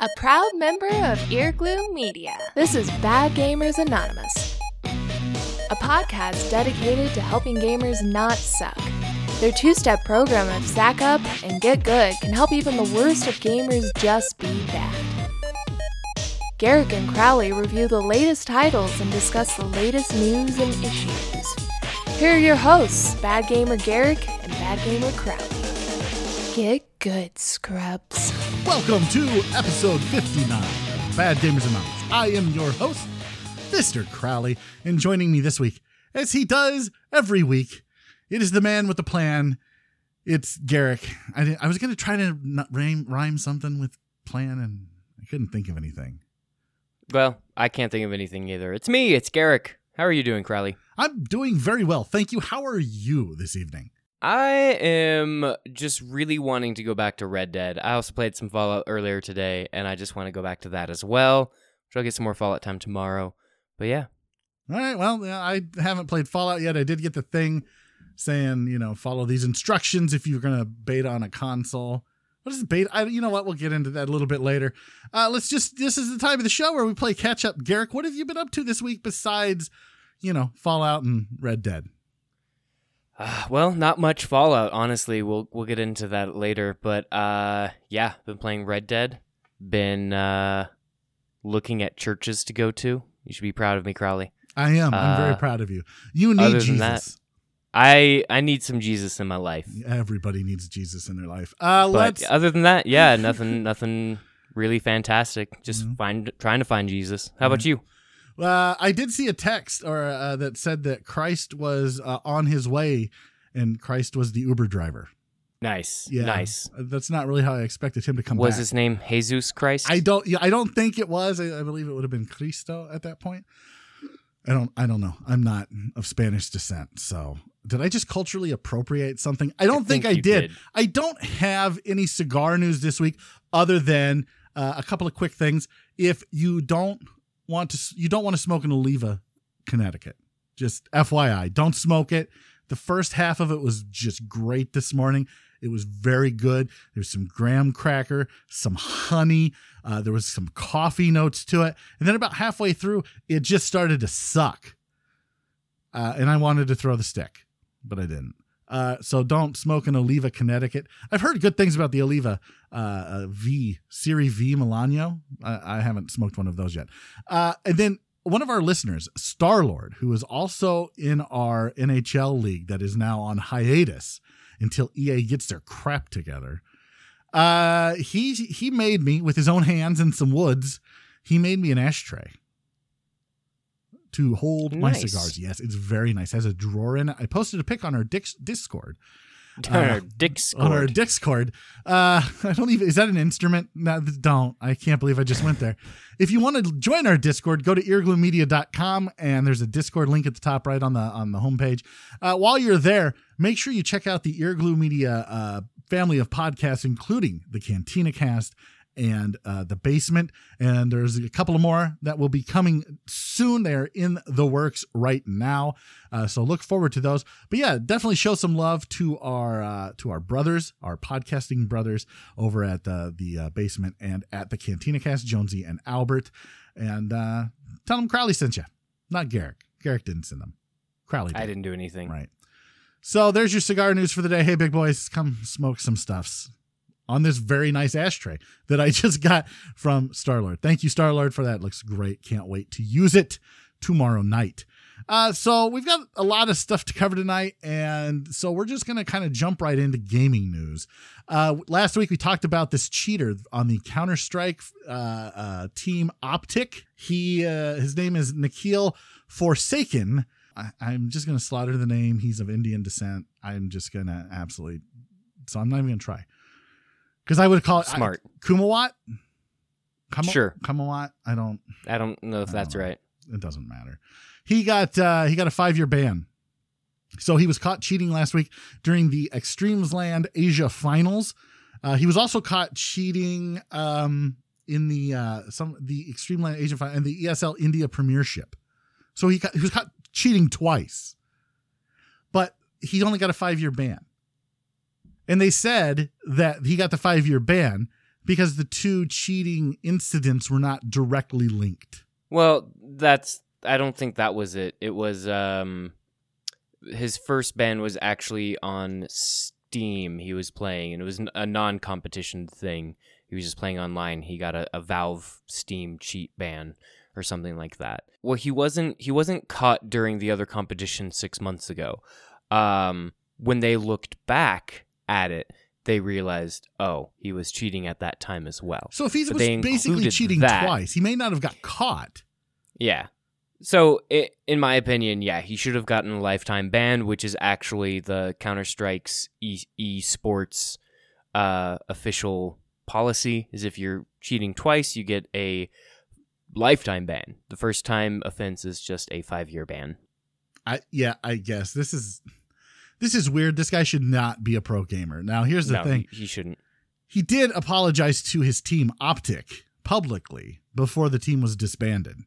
a proud member of Earglue Media. This is Bad Gamers Anonymous, a podcast dedicated to helping gamers not suck. Their two step program of Sack Up and Get Good can help even the worst of gamers just be bad. Garrick and Crowley review the latest titles and discuss the latest news and issues. Here are your hosts, Bad Gamer Garrick and Bad Gamer Crowley. Get good, scrubs. Welcome to episode 59 of Bad Gamers Anonymous. I am your host, Mr. Crowley, and joining me this week, as he does every week, it is the man with the plan. It's Garrick. I, didn't- I was going to try to not rhyme, rhyme something with plan, and I couldn't think of anything. Well, I can't think of anything either. It's me, it's Garrick. How are you doing, Crowley? I'm doing very well. Thank you. How are you this evening? I am just really wanting to go back to Red Dead. I also played some Fallout earlier today, and I just want to go back to that as well. So I'll get some more Fallout time tomorrow. But yeah, All right. Well, I haven't played Fallout yet. I did get the thing saying, you know, follow these instructions if you're going to beta on a console. What is beta? I, you know what? We'll get into that a little bit later. Uh, let's just, this is the time of the show where we play catch up. Garrick, what have you been up to this week besides, you know, Fallout and Red Dead? Uh, well, not much Fallout. Honestly, we'll we'll get into that later. But uh, yeah, been playing Red Dead. Been uh, looking at churches to go to. You should be proud of me, Crowley. I am. I'm very Uh, proud of you. You need Jesus. that, I I need some Jesus in my life. Everybody needs Jesus in their life. Uh, But let's. other than that, yeah, nothing, nothing really fantastic. Just Mhm. find trying to find Jesus. How about you? Uh, I did see a text or uh, that said that Christ was uh, on his way, and Christ was the Uber driver. Nice, Yeah, nice. That's not really how I expected him to come Was back. his name Jesus Christ? I don't. Yeah, I don't think it was. I, I believe it would have been Cristo at that point. I don't. I don't know. I'm not of Spanish descent, so did I just culturally appropriate something? I don't think, I you did. I don't have any cigar news this week, other than uh, a couple of quick things. If you don't want to, you don't want to smoke in Oliva, Connecticut. Just FYI, don't smoke it. The first half of it was just great this morning. It was very good. There's some graham cracker, some honey. Uh, there was some coffee notes to it, and then about halfway through, it just started to suck. Uh, and I wanted to throw the stick, but I didn't. Uh, so don't smoke in Oliva, Connecticut. I've heard good things about the Oliva uh, uh, V, Serie V Melanio. I, I haven't smoked one of those yet. Uh, and then one of our listeners, Starlord, who is also in our NHL league that is now on hiatus until EA gets their crap together. Uh, he he made me with his own hands and some woods. He made me an ashtray to hold my cigars. Yes, it's very nice. It has a drawer in it. I posted a pic on our Dix, Discord Or Dick's on our Discord. Uh, I don't even. Is that an instrument? No, don't. I can't believe I just went there. if you want to join our Discord, go to eargluemedia.com and there's a Discord link at the top right on the on the homepage. Uh, while you're there, make sure you check out the Earglue Media uh, family of podcasts, including the Cantina Cast and uh, the basement. And there's a couple of more that will be coming soon. They're in the works right now, uh, so look forward to those. But yeah, definitely show some love to our uh, to our brothers, our podcasting brothers over at the the uh, basement and at the Cantina Cast, Jonesy and Albert, and uh, tell them Crowley sent you, not Garrick. Garrick didn't send them. Crowley did. I didn't do anything. Right. So there's your cigar news for the day. Hey, big boys, come smoke some stuffs on this very nice ashtray that I just got from Starlord. Thank you, Starlord, for that. Looks great. Can't wait to use it tomorrow night. Uh, so we've got a lot of stuff to cover tonight, and so we're just gonna kind of jump right into gaming news. Uh, last week we talked about this cheater on the Counter Strike uh, uh, team Optic. He uh, his name is Nikhil Forsaken. I, I'm just gonna slaughter the name. He's of Indian descent. I'm just gonna absolutely. So I'm not even gonna try because I would call it I- Smart. Kumawat. Kuma- Sure. Kumawat. I don't. I don't know if I that's know. right. It doesn't matter. He got uh, he got a five year ban. So he was caught cheating last week during the Extremesland Asia Finals. Uh, he was also caught cheating um, in the uh, some the Extreme Land Asia Final and the ESL India Premiership. So he got, he was caught cheating twice, but he only got a five year ban. And they said that he got the five year ban because the two cheating incidents were not directly linked. Well, that's I don't think that was it. It was um his first ban was actually on Steam. He was playing and it was a non-competition thing. He was just playing online. He got a, a Valve Steam cheat ban or something like that. Well, he wasn't he wasn't caught during the other competition 6 months ago. Um when they looked back at it, they realized, oh, he was cheating at that time as well. So if he But was basically cheating that. twice, he may not have got caught. Yeah. So, i in my opinion, yeah, he should have gotten a lifetime ban, which is actually the Counter Strike's e- esports uh, official policy. Is if you're cheating twice, you get a lifetime ban. The first time offense is just a five year ban. I yeah, I guess this is this is weird. This guy should not be a pro gamer. Now, here's the no, thing. he, he shouldn't. He did apologize to his team Optic publicly before the team was disbanded.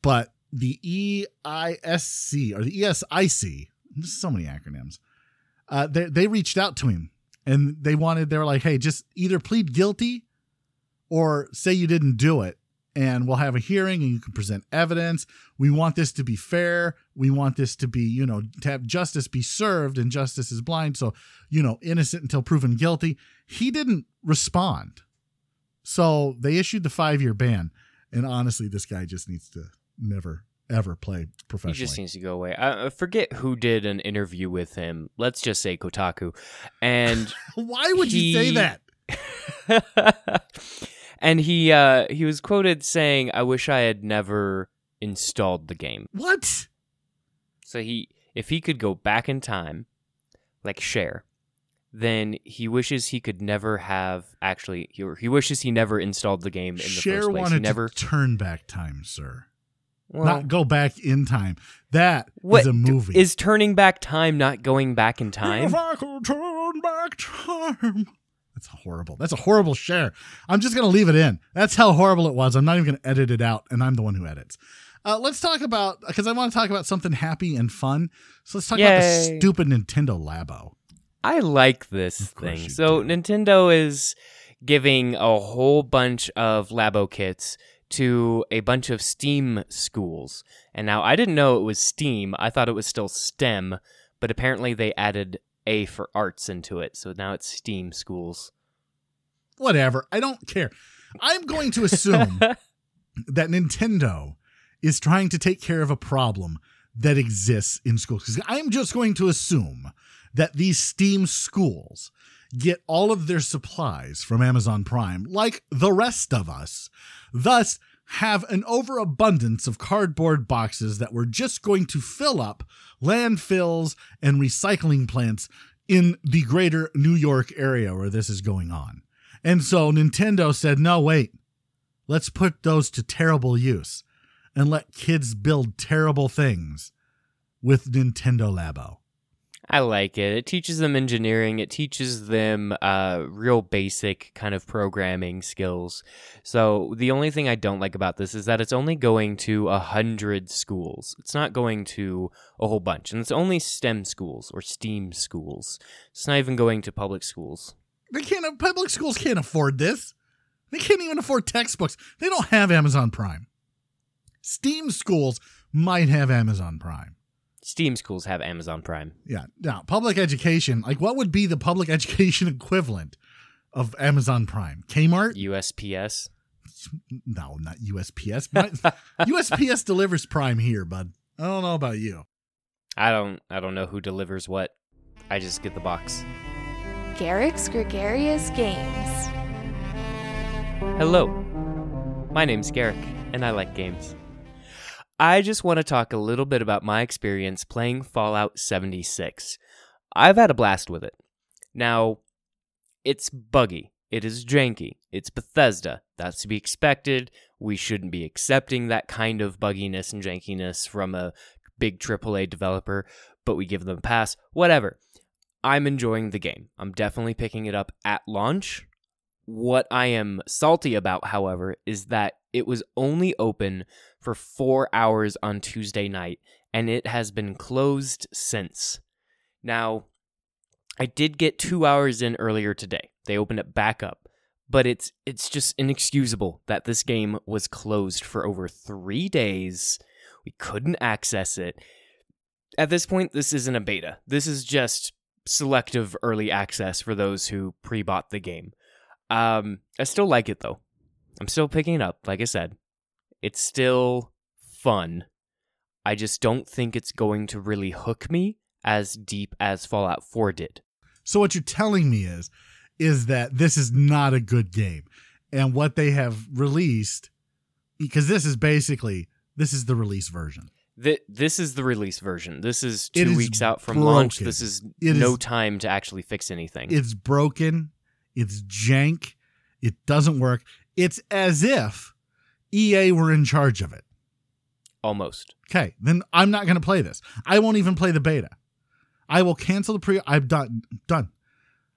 But the EISC or the ESIC, there's so many acronyms. Uh, they they reached out to him and they wanted they were like, "Hey, just either plead guilty or say you didn't do it and we'll have a hearing and you can present evidence. We want this to be fair. We want this to be, you know, to have justice be served and justice is blind. So, you know, innocent until proven guilty. He didn't respond. So they issued the five year ban. And honestly, this guy just needs to never, ever play professionally. He just needs to go away. I, I forget who did an interview with him. Let's just say Kotaku. And Why would you say that? and he uh, he was quoted saying, "I wish I had never installed the game." What? So he, if he could go back in time, like Cher, then he wishes he could never have actually. He, he wishes he never installed the game in the Cher first place. He wanted never. to turn back time, sir. well, Not go back in time. That is a movie. is turning back time not going back in time? If I could turn back time. That's horrible. That's a horrible Cher. I'm just going to leave it in. That's how horrible it was. I'm not even going to edit it out, and I'm the one who edits. Uh, let's talk about, because I want to talk about something happy and fun. So let's talk about the stupid Nintendo Labo. I like this thing. So do. Nintendo is giving a whole bunch of Labo kits to a bunch of STEAM schools. And now I didn't know it was STEAM. I thought it was still STEM, but apparently they added A for arts into it. So now it's STEAM schools. Whatever. I don't care. I'm going to assume that Nintendo is trying to take care of a problem that exists in schools. I'm just going to assume that these STEAM schools get all of their supplies from Amazon Prime, like the rest of us, thus have an overabundance of cardboard boxes that we're just going to fill up landfills and recycling plants in the greater New York area where this is going on. And so Nintendo said, no, wait, let's put those to terrible use and let kids build terrible things with Nintendo Labo. I like it. It teaches them engineering. It teaches them uh, real basic kind of programming skills. So the only thing I don't like about this is that it's only going to a hundred schools. It's not going to a whole bunch, and it's only STEM schools or STEAM schools. It's not even going to public schools. They can't, public schools can't afford this. They can't even afford textbooks. They don't have Amazon Prime. Steam schools might have Amazon Prime. STEAM schools have Amazon Prime. Yeah. Now, public education, like what would be the public education equivalent of Amazon Prime? Kmart? USPS. No, not USPS. My- USPS delivers Prime here, bud. I don't know about you. I don't. I don't know who delivers what. I just get the box. Garrick's Gregarious Games. Hello, my name's Garrick, and I like games. I just want to talk a little bit about my experience playing Fallout 76. I've had a blast with it. Now, it's buggy, it is janky, it's Bethesda. That's to be expected. We shouldn't be accepting that kind of bugginess and jankiness from a big AAA developer, but we give them a pass. Whatever. I'm enjoying the game. I'm definitely picking it up at launch. What I am salty about, however, is that it was only open for four hours on Tuesday night, and it has been closed since. Now, I did get two hours in earlier today. They opened it back up, but it's it's just inexcusable that this game was closed for over 3 days. We couldn't access it. At this point, this isn't a beta. This is just selective early access for those who pre-bought the game. Um, I still like it though. I'm still picking it up, like I said. It's still fun. I just don't think it's going to really hook me as deep as Fallout 4 did. So what you're telling me is is that this is not a good game. And what they have released because this is basically this is the release version. Th- this is the release version. This is two is weeks out from launch. This is It no is- time to actually fix anything. It's broken, it's jank, it doesn't work. It's as if EA were in charge of it. Almost. Okay, then I'm not going to play this. I won't even play the beta. I will cancel the pre. I'm done. Done.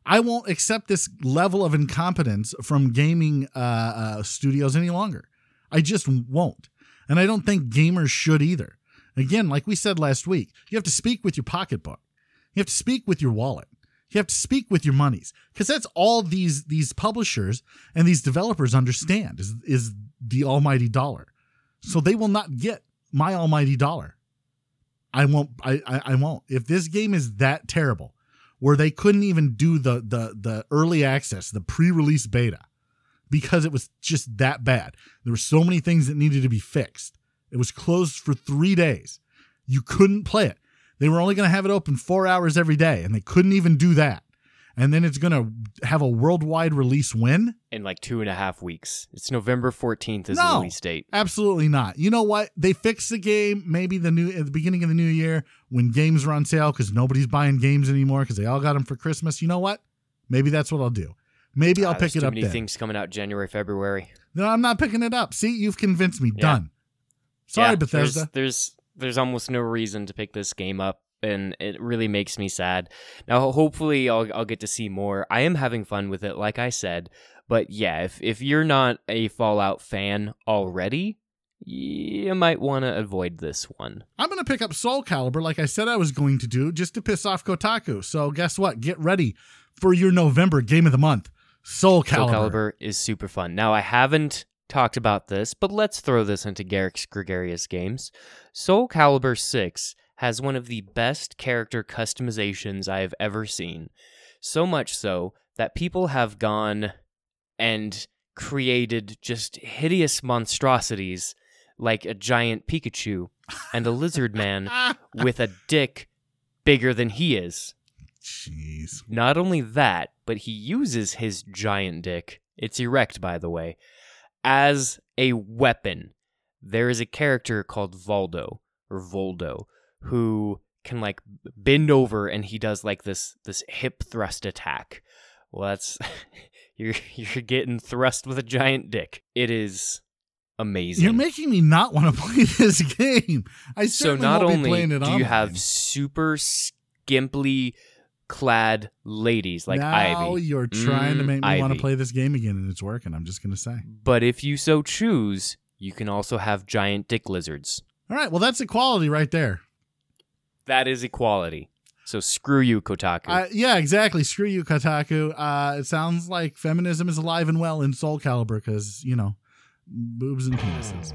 I won't accept this level of incompetence from gaming uh, uh, studios any longer. I just won't, and I don't think gamers should either. Again, like we said last week, you have to speak with your pocketbook. You have to speak with your wallet. You have to speak with your monies because that's all these these publishers and these developers understand is is the almighty dollar. So they will not get my almighty dollar. I won't. I, I I won't. If this game is that terrible, where they couldn't even do the the the early access, the pre-release beta, because it was just that bad. There were so many things that needed to be fixed. It was closed for three days. You couldn't play it. They were only going to have it open four hours every day, and they couldn't even do that. And then it's going to have a worldwide release when? In like two and a half weeks. It's November 14th is No. the release date. Absolutely not. You know what? They fix the game maybe the new at the beginning of the new year when games are on sale because nobody's buying games anymore because they all got them for Christmas. You know what? Maybe that's what I'll do. Maybe I'll Ah, pick it too up many then. things coming out January, February. No, I'm not picking it up. See, you've convinced me. Yeah. Done. Sorry, Yeah, Bethesda. There's, there's there's almost no reason to pick this game up, and it really makes me sad. Now, hopefully, I'll I'll get to see more. I am having fun with it, like I said. But yeah, if if you're not a Fallout fan already, you might want to avoid this one. I'm going to pick up Soul Calibur like I said I was going to do just to piss off Kotaku. So guess what? Get ready for your November game of the month. Soul Calibur. Soul Calibur is super fun. Now, I haven't talked about this, but let's throw this into Garrick's gregarious games. Soul Calibur 6 has one of the best character customizations I have ever seen. So much so that people have gone and created just hideous monstrosities like a giant Pikachu and a lizard man with a dick bigger than he is. Jeez. Not only that, but he uses his giant dick, it's erect by the way, as a weapon. There is a character called Valdo or Voldo who can like bend over and he does like this this hip thrust attack. Well, that's you're you're getting thrust with a giant dick. It is amazing. You're making me not want to play this game. I so certainly not won't be only playing it do online. you have super skimpily clad ladies like now Ivy, you're trying to Mm, make me want to play this game again, and it's working. I'm just gonna say. But if you so choose, you can also have giant dick lizards. All right, well that's equality right there. That is equality. So screw you, Kotaku. Uh, yeah, exactly. Screw you, Kotaku. Uh, it sounds like feminism is alive and well in Soul Calibur because you know, boobs and penises.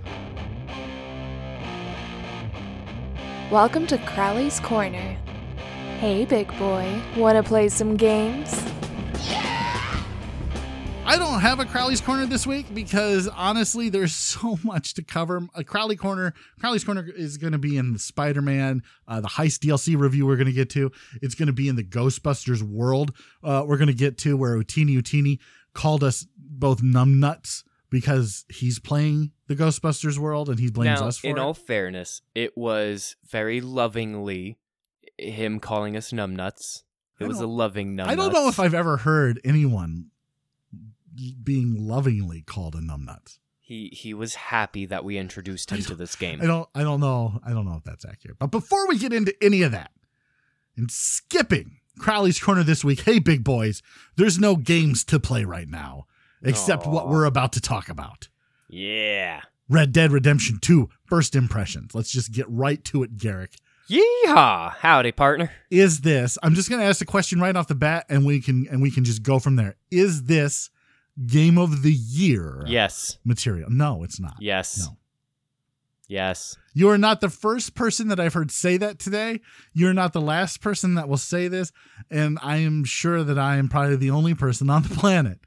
Welcome to Crowley's Corner. Hey, big boy, wanna play some games? I don't have a Crowley's Corner this week because honestly, there's so much to cover. A Crowley Corner, Crowley's Corner is going to be in the Spider-Man, uh, the Heist DLC review we're going to get to. It's going to be in the Ghostbusters world uh, we're going to get to where Utini Utini called us both numbnuts because he's playing the Ghostbusters world and he blames now, us for in it. In all fairness, it was very lovingly him calling us numbnuts. It was a loving numbnuts. I don't know if I've ever heard anyone being lovingly called a numbnuts. He he was happy that we introduced him to this game. I don't I don't know. I don't know if that's accurate. But before we get into any of that, and skipping Crowley's Corner this week, hey big boys, there's no games to play right now except what we're about to talk about. Yeah. Red Dead Redemption 2 first impressions. Let's just get right to it, Garrick. Yeehaw! Howdy, partner. Is this I'm just going to ask a question right off the bat and we can and we can just go from there. Is this game of the year Yes. material. No, it's not. Yes. No. Yes. You are not the first person that I've heard say that today. You're not the last person that will say this. And I am sure that I am probably the only person on the planet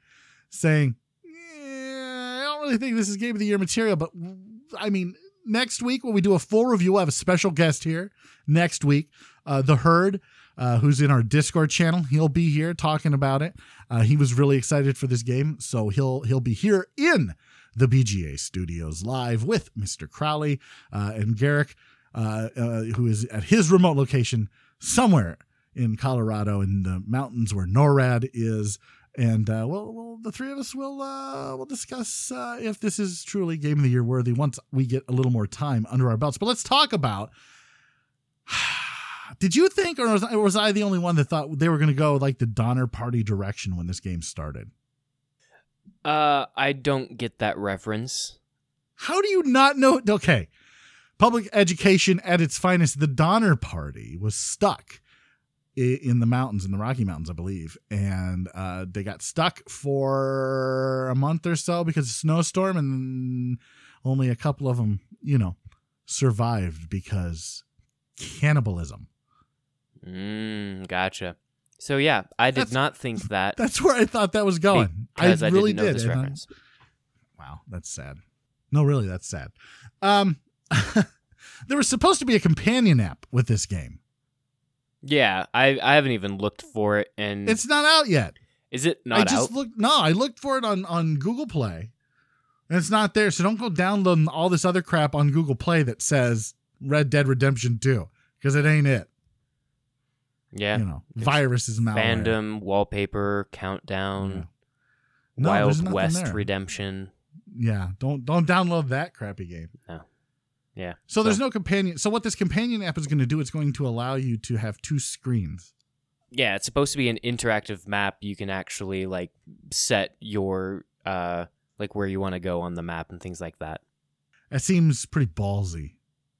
saying, yeah, I don't really think this is Game of the Year material. But I mean, next week when we do a full review, we'll have a special guest here next week. Uh, the Herd, uh, who's in our Discord channel, he'll be here talking about it. Uh, he was really excited for this game, so he'll he'll be here in the BGA studios live with Mr. Crowley uh, and Garrick, uh, uh, who is at his remote location somewhere in Colorado in the mountains where NORAD is. And uh, well, well, the three of us will will discuss if this is truly Game of the Year worthy once we get a little more time under our belts. But let's talk about. Did you think, or was, or was I the only one that thought they were going to go like the Donner Party direction when this game started? Uh, I don't get that reference. How do you not know? Okay. Public education at its finest, the Donner Party was stuck in the mountains, in the Rocky Mountains, I believe. And uh, they got stuck for a month or so because of snowstorm, and only a couple of them, you know, survived because cannibalism. Mm, gotcha. So yeah, I did That's- not think that That's where I thought that was going. because I, really didn't know did. this I- Wow, that's sad. No, really, that's sad. Um, there was supposed to be a companion app with this game. Yeah, I I haven't even looked for it, and It's not out yet. is it not? I just out? looked. No, I looked for it on on Google Play, and it's not there. So don't go downloading all this other crap on Google Play that says Red Dead Redemption Two because it ain't it. Yeah, You know, It's viruses, malware. fandom, wallpaper, countdown, Yeah. No, Wild West there. Redemption. Yeah, don't don't download that crappy game. Yeah. So, there's no companion. So what this companion app is going to do? It's going to allow you to have two screens. Yeah, it's supposed to be an interactive map. You can actually like set your uh like where you want to go on the map and things like that. That seems pretty ballsy.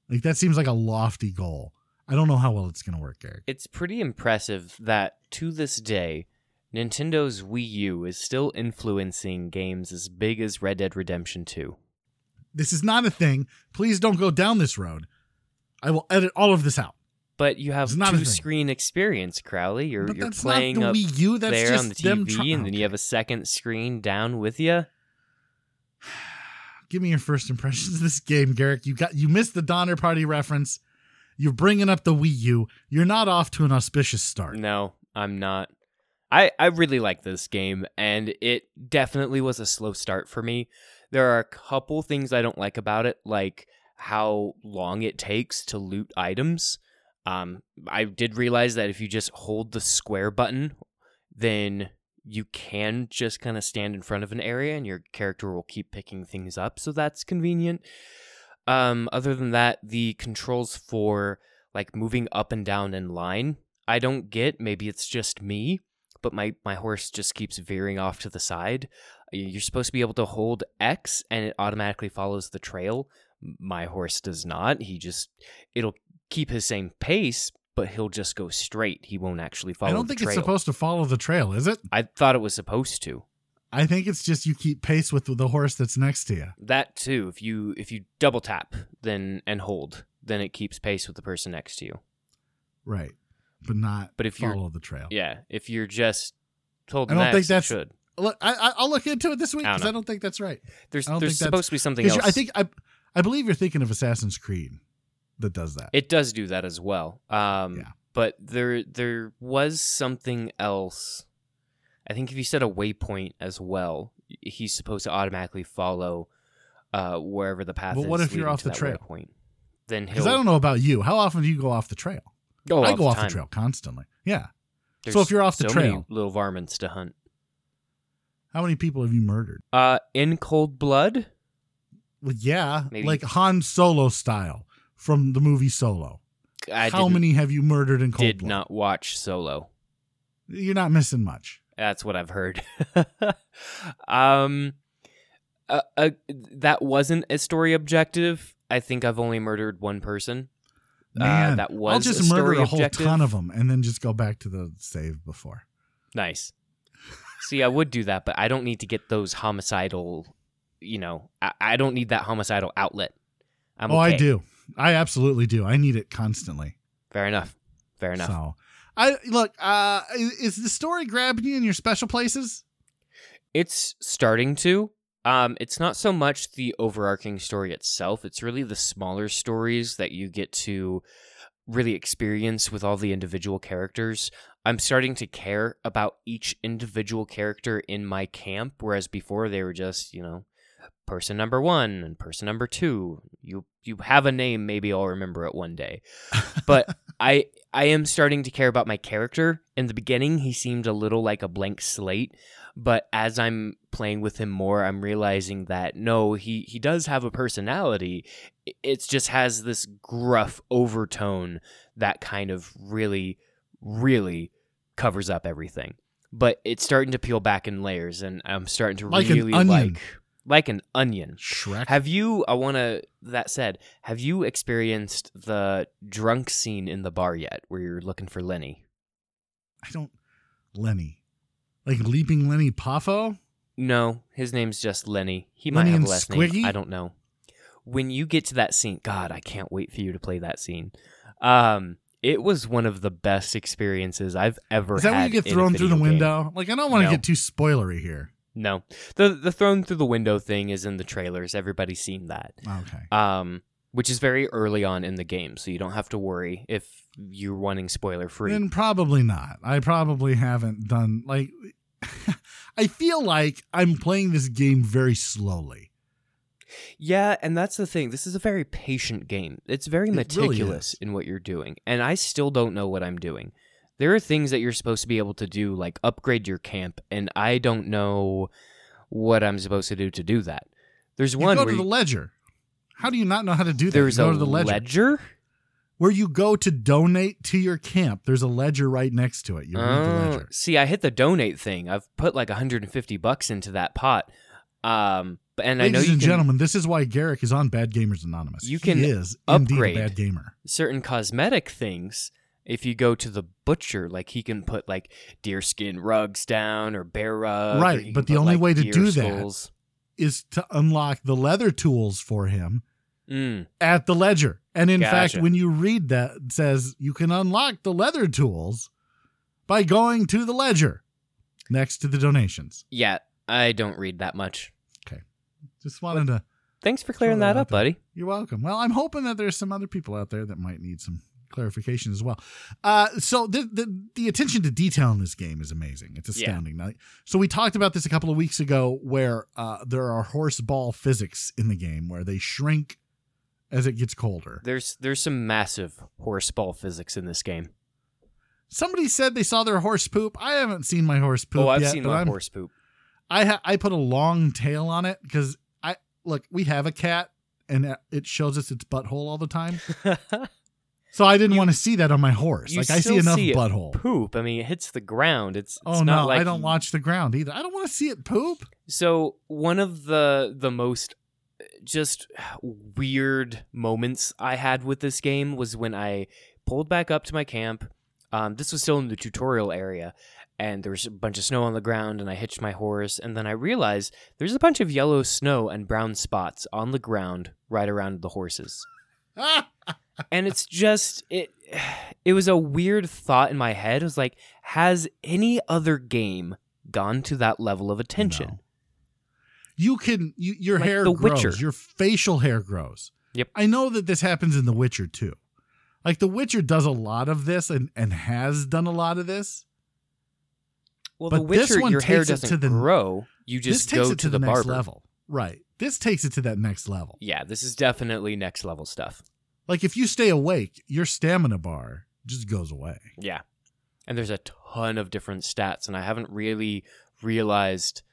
Like that seems like a lofty goal. I don't know how well it's going to work, Eric. It's pretty impressive that to this day, Nintendo's Wii U is still influencing games as big as Red Dead Redemption 2. This is not a thing. Please don't go down this road. I will edit all of this out. But you have two screen experience, Crowley. You're but you're playing not up the Wii U. That's there just on the TV, try- and then you have a second screen down with you. Give me your first impressions of this game, Garrick. You got you missed the Donner Party reference. You're bringing up the Wii U. You're not off to an auspicious start. No, I'm not. I I really like this game, and it definitely was a slow start for me. There are a couple things I don't like about it, like how long it takes to loot items. Um, I did realize that if you just hold the square button, then you can just kind of stand in front of an area and your character will keep picking things up. So that's convenient. Um, other than that, the controls for like moving up and down in line, I don't get. Maybe it's just me, but my, my horse just keeps veering off to the side. You're supposed to be able to hold X and it automatically follows the trail. My horse does not. He just, it'll keep his same pace, but he'll just go straight. He won't actually follow I don't think trail. it's supposed to follow the trail, is it? I thought it was supposed to. I think it's just you keep pace with the horse that's next to you. That too. If you if you double tap then and hold, then it keeps pace with the person next to you. Right. But not But if follow the trail. Yeah. If you're just told I don't next, think that's- should. Look, I, I, I'll look into it this week I because know. I don't think that's right. There's there's supposed to be something else. I think I, I believe you're thinking of Assassin's Creed that does that. it does do that as well. Um, Yeah. But there there was something else. I think if you set a waypoint as well, he's supposed to automatically follow uh, wherever the path But is. what if you're off the trail? Waypoint. Then Because I don't know about you. How often do you go off the trail? go I off go the off time. the trail constantly. Yeah. There's So if you're off the so trail- little varmints to hunt. How many people have you murdered? Uh, in cold blood. Well, yeah, Maybe- like Han Solo style from the movie Solo. I How many have you murdered in cold did blood? Did not watch Solo. You're not missing much. That's what I've heard. um, uh, uh, that wasn't a story objective. I think I've only murdered one person. Man, Uh, that was I'll just a murder a whole objective. ton of them and then just go back to the save before. Nice. See, I would do that, but I don't need to get those homicidal. You know, I, I don't need that homicidal outlet. I'm oh, I do. I absolutely do. I need it constantly. Fair enough. Fair enough. So, I look. Uh, is the story grabbing you in your special places? It's starting to. Um, it's not so much the overarching story itself. It's really the smaller stories that you get to really experience with all the individual characters. I'm starting to care about each individual character in my camp, whereas before they were just, you know, person number one and person number two. You you have a name, maybe I'll remember it one day. But I I am starting to care about my character. In the beginning, he seemed a little like a blank slate, but as I'm playing with him more, I'm realizing that no, he he does have a personality. It just has this gruff overtone that kind of really really covers up everything. But it's starting to peel back in layers and I'm starting to Like really like like an onion. Shrek. Have you? I want to. That said, have you experienced the drunk scene in the bar yet, where you're looking for Lenny? I don't. Lenny, like leaping Lenny Poffo. No, his name's just Lenny. He Lenny might have a last Squiggy? name. I don't know. When you get to that scene, God, I can't wait for you to play that scene. Um, it was one of the best experiences I've ever Is that when you get thrown through the game. window? Like I don't want to No. get too spoilery here. No, the the thrown through the window thing is in the trailers. Everybody's seen that. Okay. um, which is very early on in the game, so you don't have to worry if you're wanting spoiler free. Then probably not. I probably haven't done like. I feel like I'm playing this game very slowly. Yeah, and that's the thing. This is a very patient game. It's very It really meticulous is. in what you're doing, and I still don't know what I'm doing. There are things that you're supposed to be able to do, like upgrade your camp, and I don't know what I'm supposed to do to do that. There's You one go to the you- ledger. How do you not know how to do that? there's go a to the ledger. ledger. where you go to donate to your camp. There's a ledger right next to it. You read the Oh, ledger. see, I hit the donate thing. I've put like 150 bucks into that pot. Um, but- and I know Ladies you and can gentlemen, this is why Garrick is on Bad Gamers Anonymous. You He can is upgrade indeed a bad gamer. certain cosmetic things if you go to the butcher like he can put like deer skin rugs down or bear rug or Right, but the put, only like, way to do that- skulls. Is to unlock the leather tools for him Mm, at the ledger. And in fact, when you read that, it says you can unlock the leather tools by going to the ledger next to the donations. yeah i don't read that much Okay, Just wanted to. thanks for clearing that that up buddy You're welcome. Well, I'm hoping that there's some other people out there that might need some clarification as well. Uh, so the, the the attention to detail in this game is amazing. It's astounding. Now, so we talked about this a couple of weeks ago, where uh, there are horse ball physics in the game where they shrink as it gets colder. there's there's some massive horse ball physics in this game Somebody said they saw their horse poop. I haven't seen my horse poop oh i've yet, seen my I'm- horse poop I ha- I put a long tail on it because I look. We have a cat, and it shows us its butthole all the time. So I didn't You- want to see that on my horse. you Like I see enough see it butthole. poop i mean it hits the ground it's, it's Oh no, like I don't watch the ground either. I don't want to see it poop. So one of the the most uh, just weird moments I had with this game was when I pulled back up to my camp. Um, this was still in the tutorial area, and there was a bunch of snow on the ground, and I hitched my horse, and then I realized there's a bunch of yellow snow and brown spots on the ground right around the horses. And it's just it it was a weird thought in my head. It was like, has any other game gone to that level of attention? No. You can you, your Like hair The grows. Witcher. Your facial hair grows. Yep. I know that this happens in The Witcher too. Like The Witcher does a lot of this and and has done a lot of this. Well, But The Witcher, this one your hair doesn't to the- grow. You just go it to, to, the, next barber. level. Right. This takes it to that next level. Yeah, this is definitely next level stuff. Like if you stay awake, your stamina bar just goes away. Yeah. And there's a ton of different stats, and I haven't really realized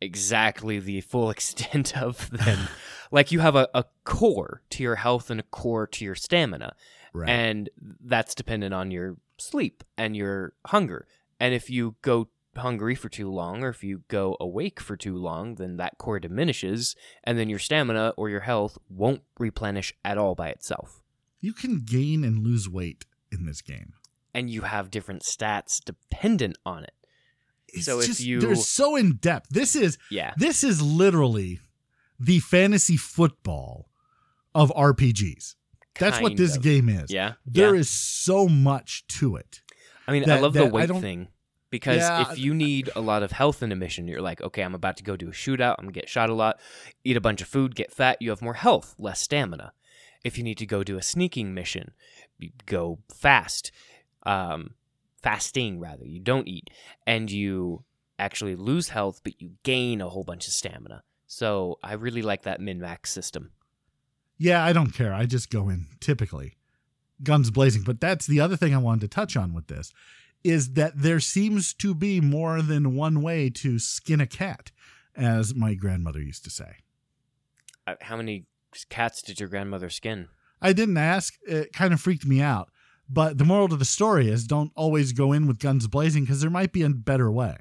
exactly the full extent of them. like, you have a, a core to your health and a core to your stamina, Right. and that's dependent on your sleep and your hunger. And if you go hungry for too long, or if you go awake for too long, then that core diminishes, and then your stamina or your health won't replenish at all by itself. you can gain and lose weight in this game. and you have different stats dependent on it. it's So if you- they're so in depth. This is Yeah. this is literally the fantasy football of RPGs. That's what this of. game is. Yeah. There yeah. is so much to it. I mean, I that- love that the weight thing because Yeah. if you need a lot of health in a mission, you're like, okay, I'm about to go do a shootout. I'm gonna get shot a lot, eat a bunch of food, get fat. You have more health, less stamina. If you need to go do a sneaking mission, you go fast, um, fasting rather. You don't eat, and you actually lose health, but you gain a whole bunch of stamina. So I really like that min max system. Yeah, I don't care. I just go in typically guns blazing. But that's the other thing I wanted to touch on with this is that there seems to be more than one way to skin a cat, as my grandmother used to say. Uh, How many cats did your grandmother skin? I didn't ask. It kind of freaked me out. But the moral to the story is don't always go in with guns blazing because there might be a better way.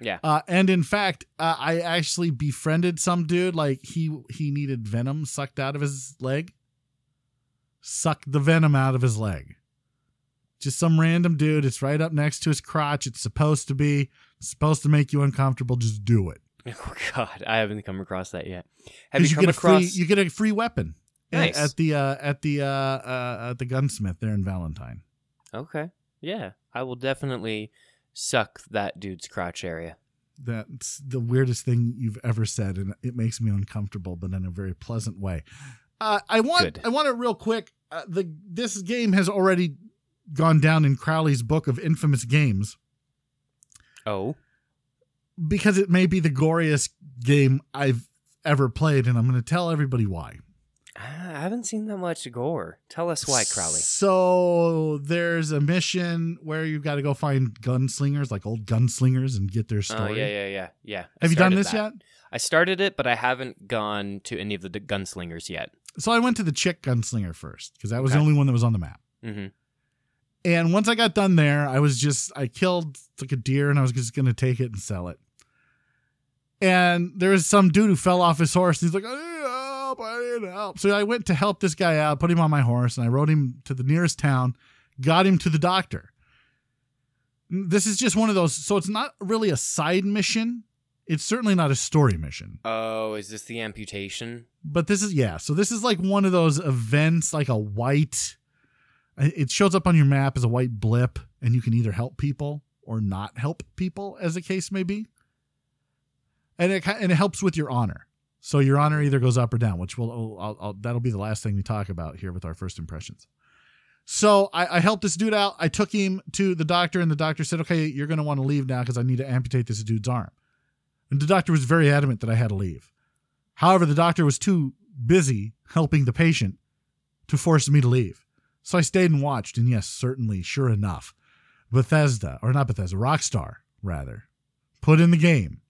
Yeah. Uh, and in fact, uh, I actually befriended some dude. Like he he needed venom sucked out of his leg. Sucked the venom out of his leg. Just some random dude. It's right up next to his crotch. It's supposed to be. Supposed to make you uncomfortable. Just do it. Oh God, I haven't come across that yet. Have you, you, come get a across? free you get a free weapon. Nice. At the uh, at the uh, uh, at the gunsmith there in Valentine. Okay, yeah, I will definitely suck that dude's crotch area. That's the weirdest thing you've ever said, and it makes me uncomfortable, but in a very pleasant way. Uh, I want Good. I want it real quick. Uh, the this game has already gone down in Crowley's book of infamous games Oh, because it may be the goriest game I've ever played, and I'm going to tell everybody why. I haven't seen that much gore. Tell us why, Crowley. So there's a mission where you've got to go find gunslingers, like old gunslingers, and get their Oh story. yeah, yeah, yeah, yeah. I Have you done this that. yet? I started it, but I haven't gone to any of the d- gunslingers yet. So I went to the chick gunslinger first because that was the only one that was on the map. hmm And once I got done there, I was just I killed like a deer and I was just gonna take it and sell it. And there was some dude who fell off his horse. And he's like, I need help, I need help. So I went to help this guy out, put him on my horse, and I rode him to the nearest town, got him to the doctor. This is just one of those. So it's not really a side mission. It's certainly not a story mission. Oh, is this the amputation? But this is yeah. So this is like one of those events, like a white. It shows up on your map as a white blip, and you can either help people or not help people, as the case may be. And it and it helps with your honor. So your honor either goes up or down, which will oh, I'll, I'll, that'll be the last thing we talk about here with our first impressions. So I, I helped this dude out. I took him to the doctor, and the doctor said, "Okay, you're going to want to leave now because I need to amputate this dude's arm." And the doctor was very adamant that I had to leave. However, the doctor was too busy helping the patient to force me to leave. So I stayed and watched, and yes, certainly, sure enough, Bethesda, or not Bethesda, Rockstar, rather, put in the game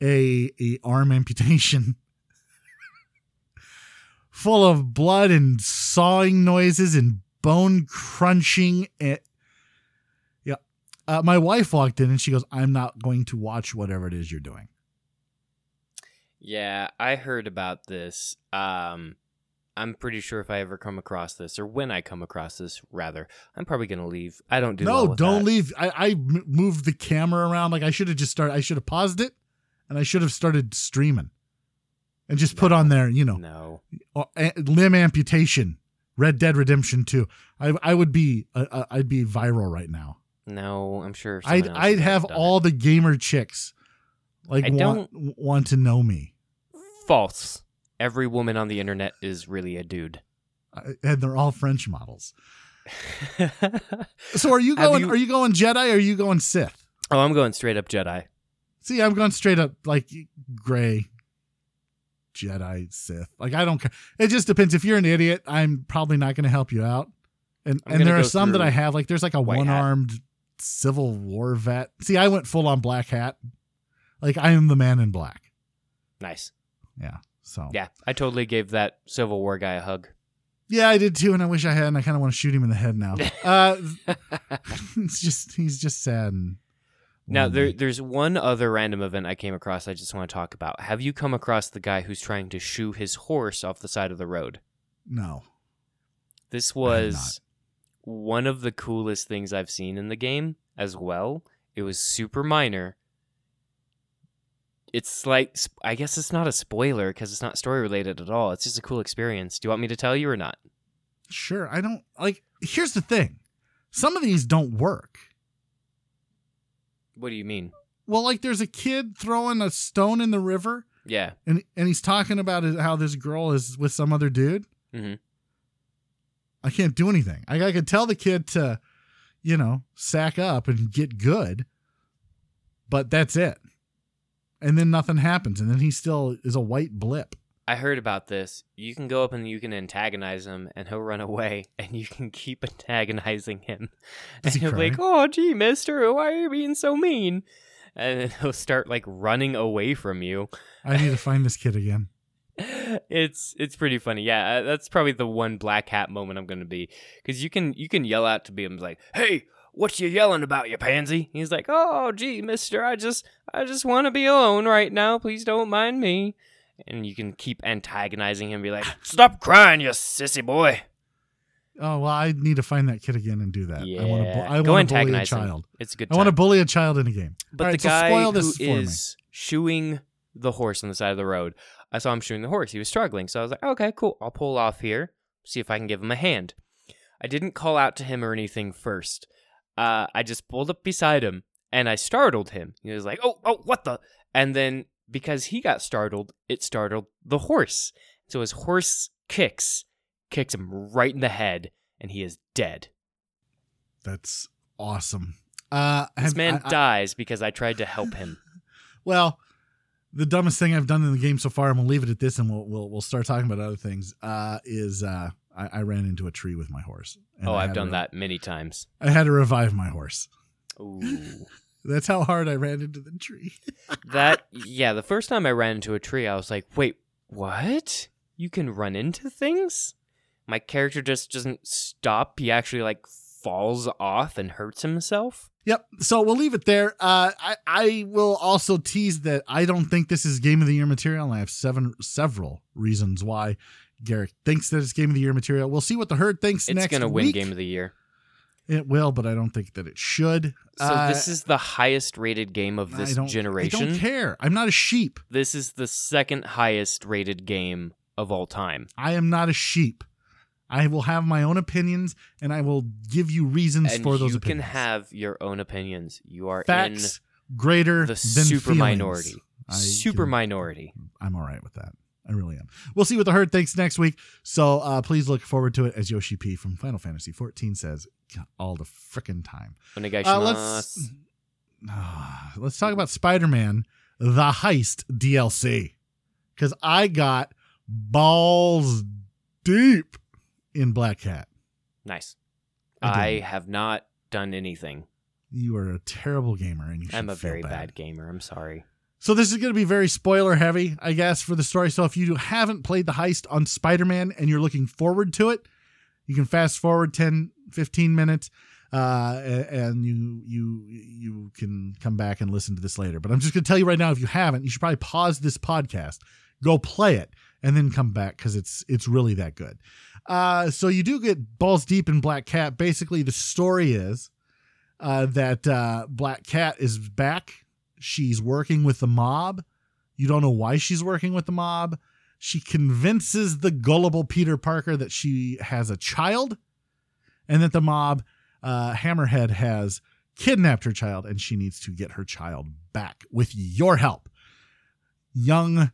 a, a arm amputation full of blood and sawing noises and bone crunching. And, yeah. Uh, my wife walked in and she goes, I'm not going to watch whatever it is you're doing. Yeah, I heard about this. Um, I'm pretty sure if I ever come across this, or when I come across this, rather, I'm probably gonna leave. I don't do. no, well don't that. leave. I moved the camera around. Like I should have just started. I should have paused it, and I should have started streaming, and just put on there, you know, No, limb amputation, Red Dead Redemption Two. I I would be uh, uh, I'd be viral right now. no, I'm sure. I'd I'd have done it. all the gamer chicks like I want want to know me, false. Every woman on the internet is really a dude. And they're all French models. So are you going? you- Are you going Jedi? or Are you going Sith? oh, I'm going straight up Jedi. See, I'm going straight up like gray Jedi Sith. Like I don't care. It just depends. If you're an idiot, I'm probably not going to help you out. And I'm and there are some that I have. Like there's like a one armed Civil War vet. See, I went full on black hat. Like I am the man in black. Nice. Yeah. So Yeah, I totally gave that Civil War guy a hug. yeah, I did too, and I wish I had. And I kind of want to shoot him in the head now. Uh, it's just he's just sad. And Now there, there's one other random event I came across. I just want to talk about. Have you come across the guy who's trying to shoe his horse off the side of the road? no. This was one of the coolest things I've seen in the game as well. It was super minor, it's like I guess it's not a spoiler because it's not story related at all. It's just a cool experience. Do you want me to tell you or not? Sure, I don't like. Here's the thing: some of these don't work. What do you mean? Well, like there's a kid throwing a stone in the river, Yeah. and and he's talking about how this girl is with some other dude. Mhm. I can't do anything. I, I could tell the kid to, you know, sack up and get good, but that's it. And then nothing happens, and then he still is a white blip. I heard about this. You can go up and you can antagonize him, and he'll run away, and you can keep antagonizing him. And he he'll be like, "Oh, gee, Mister, why are you being so mean?" And then he'll start like running away from you. I need to find this kid again. it's it's pretty funny. Yeah, uh, that's probably the one black hat moment I'm gonna be because you can you can yell out to be him like, "Hey, what you yelling about, you pansy?" He's like, "Oh, gee, Mister, I just I just want to be alone right now. Please don't mind me." And you can keep antagonizing him, be like, "Stop crying, you sissy boy." Oh well, I need to find that kid again and do that. I want to. Yeah. I Go want to bully a antagonize him. It's a good. Time. I want to bully a child in a game. But All the right, so guy spoil who this for me. is shoeing the horse on the side of the road, I saw him shoeing the horse. He was struggling, so I was like, okay, cool. I'll pull off here, see if I can give him a hand. I didn't call out to him or anything first. Uh, I just pulled up beside him and I startled him. He was like, oh, oh, what the? And then because he got startled, it startled the horse. So his horse kicks, kicks him right in the head, and he is dead. That's awesome. Uh, This have- man I- I- dies because I tried to help him. Well, the dumbest thing I've done in the game so far, and we'll leave it at this, and we'll we'll, we'll start talking about other things. Uh, is uh, I, I ran into a tree with my horse. oh, I've done to- that many times. I had to revive my horse. Ooh. That's how hard I ran into the tree. that yeah, the first time I ran into a tree, I was like, "Wait, what? You can run into things?" My character just doesn't stop. He actually like falls off and hurts himself. Yep. So we'll leave it there. Uh, I I will also tease that I don't think this is game of the year material, and I have seven several reasons why Garrick thinks that it's game of the year material. We'll see what the herd thinks It's next gonna win game of the year. It will, but I don't think that it should. So Uh, this is the highest rated game of I this I generation. don't care. I'm not a sheep. This is the second highest rated game of all time. I am not a sheep. I will have my own opinions, and I will give you reasons And for those opinions. you opinions. can have your own opinions. You are facts greater the than super feelings. minority. I Super can- minority. I'm all right with that. I really am. We'll see what the herd thinks next week. So uh, please look forward to it, as Yoshi P from Final Fantasy 14 says, all the frickin' time. Uh, let's uh, let's talk about Spider-Man: The Heist DLC because I got balls deep in Black Cat. Nice. I I have not done anything. You are a terrible gamer, and you I'm a very bad. gamer. I'm sorry. So this is going to be very spoiler heavy, I guess, for the story. So if you haven't played the heist on Spider-Man and you're looking forward to it, you can fast forward 10, 15 minutes, uh, and you you you can come back and listen to this later. But I'm just going to tell you right now, if you haven't, you should probably pause this podcast, go play it, and then come back because it's it's really that good. Uh, so you do get balls deep in Black Cat. Basically, the story is uh, that uh, Black Cat is back. She's working with the mob. You don't know why she's working with the mob. She convinces the gullible Peter Parker that she has a child and that the mob, uh, Hammerhead, has kidnapped her child and she needs to get her child back with your help. Young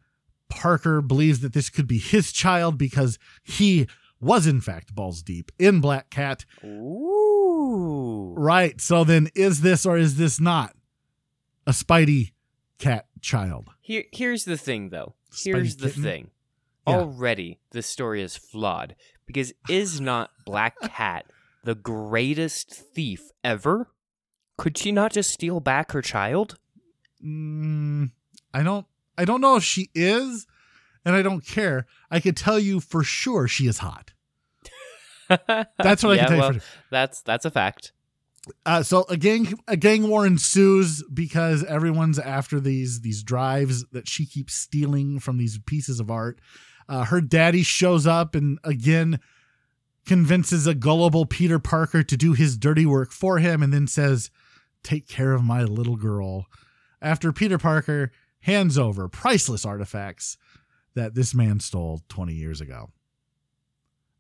Parker believes that this could be his child because he was, in fact, balls deep in Black Cat Ooh. Right. So then is this or is this not a Spidey cat child? Here, here's the thing, though. Here's Spidey the kitten? thing. Yeah. Already, the story is flawed because is not Black Cat the greatest thief ever? Could she not just steal back her child? Mm, I don't I don't know if she is and I don't care. I could tell you for sure she is hot. That's what I can tell well, you for That's that's a fact. Uh, so a gang a gang war ensues because everyone's after these these drives that she keeps stealing from these pieces of art. Uh, her daddy shows up and again convinces a gullible Peter Parker to do his dirty work for him, and then says, "Take care of my little girl." After Peter Parker hands over priceless artifacts that this man stole 20 years ago.